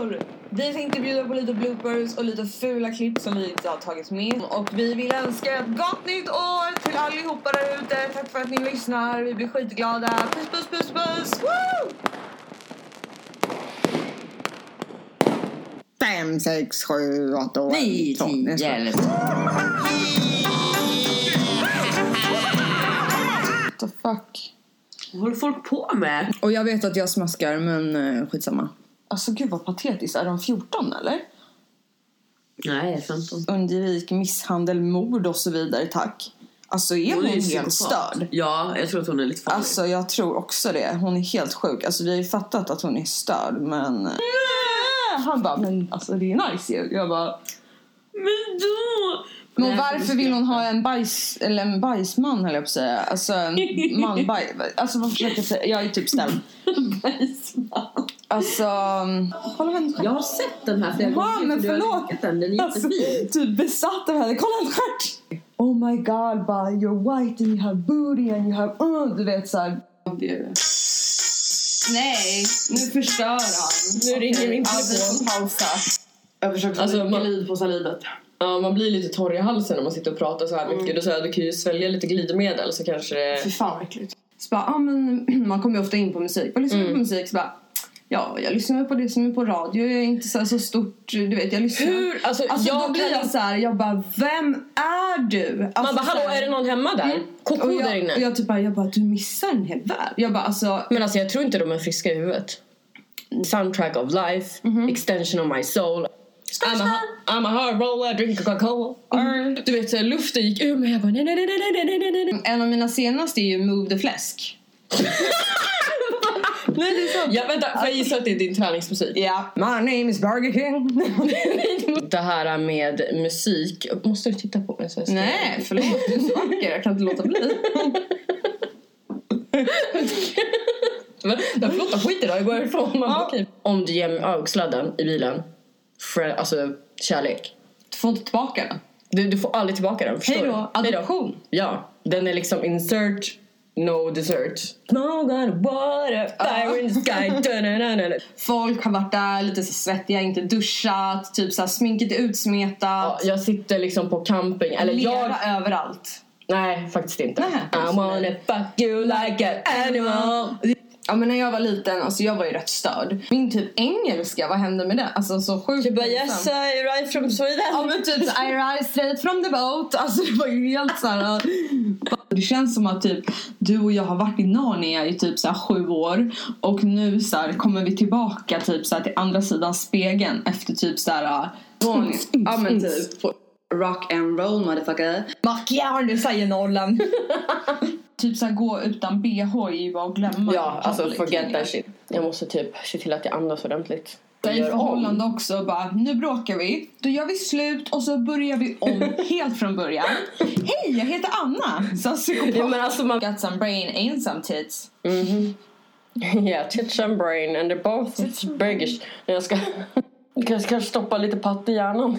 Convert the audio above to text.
År! Vi tänkte bjuda på lite bloopers och lite fula klipp som vi inte har tagit med. Och vi vill önska ett gott nytt år till allihopa där ute. Tack för att ni lyssnar. Vi blir skitglada. Puss, puss, puss, puss! Woo! Fem, sex, sju, åtta, Nio, tolv. tio, Jag skojar. elva. What the fuck? Vad håller folk på med? Och jag vet att jag smaskar men uh, skitsamma. Alltså gud vad patetiskt. Är de 14 eller? Nej, jag är 15. Undvik misshandel, mord och så vidare tack. Alltså är hon, ju helt psykopat. störd? Ja, jag tror att hon är lite farlig. Alltså jag tror också det. Hon är helt sjuk. Alltså vi har ju fattat att hon är störd men... Han bara, men alltså det är nice ju. Jag bara, Men då! Men Nej, varför för vill hon ha en bajs, eller en bajsman höll jag på att säga. Alltså en man baj, Alltså vad försöker jag säga? Jag är typ ställd. Bajsman. Alltså, kolla hennes Jag har sett den här flera gånger. men för du har förlåt. Den, den är Alltså, jättefin. typ besatt av henne. Kolla hennes stjärt! Oh my god, bara you're white and you have booty and you have... Uh, du vet såhär. Nej, nu förstör han. Nu ringer min Ja, vi telefon. får pausa. Jag försöker Alltså, få man- glid på salivet. Ja, man blir lite torr i halsen när man sitter och pratar så här mycket. Då säger jag, du kan ju svälja lite glidmedel så kanske det... Fy fan vad äckligt. Så bara, ah, men, man kommer ju ofta in på musik. Vad lyssnar du på musik? Så bara, ja, jag lyssnar på det som är på radio. Jag är inte så, här så stort, du vet, jag lyssnar. Hur? Alltså, Alltså jag då blir kan- jag så här, jag bara, vem är du? Alltså, Man bara, så hallå här- är det någon hemma där? Koko och jag, där inne? Och jag typ bara, jag bara, du missar en hel värld. Jag bara, alltså, Men alltså jag tror inte de är friska i huvudet. Soundtrack of life, extension of my soul. I'm a, I'm a hard roller, drink Coca-Cola. Du vet luften gick ur mig. Jag bara nej, nej, nej, nej, nej, nej, en av mina senaste är ju Move the Fläsk. Nej, det är sant. Ja, vänta, får jag gissa att det är din träningsmusik? Ja. My name is Burger King. Det här med musik. Måste du titta på mig så? Nej, förlåt. Du är så vacker. Jag kan inte låta bli. Men, flotta skit idag, jag går ifrån. Man bara, okej. Om du ger mig AUX-sladden i bilen, för, alltså kärlek. Du får inte tillbaka den. Du, du får aldrig tillbaka den, förstår Hej då. Adoption. Ja, den är liksom insert, no dessert. Smoke on water, fire in the sky. Folk har varit där lite så svettiga, inte duschat, typ så här, sminket är Ja, utsmetat. jag sitter liksom på camping, eller Lera jag... överallt. Nej, faktiskt inte. Nej. I wanna fuck you like an animal. Ja men när jag var liten, alltså jag var ju rätt störd. Min typ engelska, vad hände med det? Alltså så sjukt Du bara pinsam. yes I right from Sweden. Ja men typ I rise straight from the boat. Alltså det var ju helt så här. uh, Det känns som att typ du och jag har varit i Narnia i typ så här sju år. Och nu så här, kommer vi tillbaka typ så här, till andra sidan spegeln efter typ så här. uh, Från, ja men typ på rock and roll motherfucker. Macchiato säger nollan. typ så gå utan bh är ju bara att glömma. Ja, alltså Public forget that shit. Jag måste typ se till att jag andas ordentligt. Gör om. förhållande också bara, nu bråkar vi, då gör vi slut och så börjar vi om helt från början. Hej, jag heter Anna! Så psykopat. Ja, men alltså man... Got some brain, ain't some tits. Mhm. Yeah, tits and brain and they're both biggish. Jag ska... Jag kanske stoppa lite patt i hjärnan.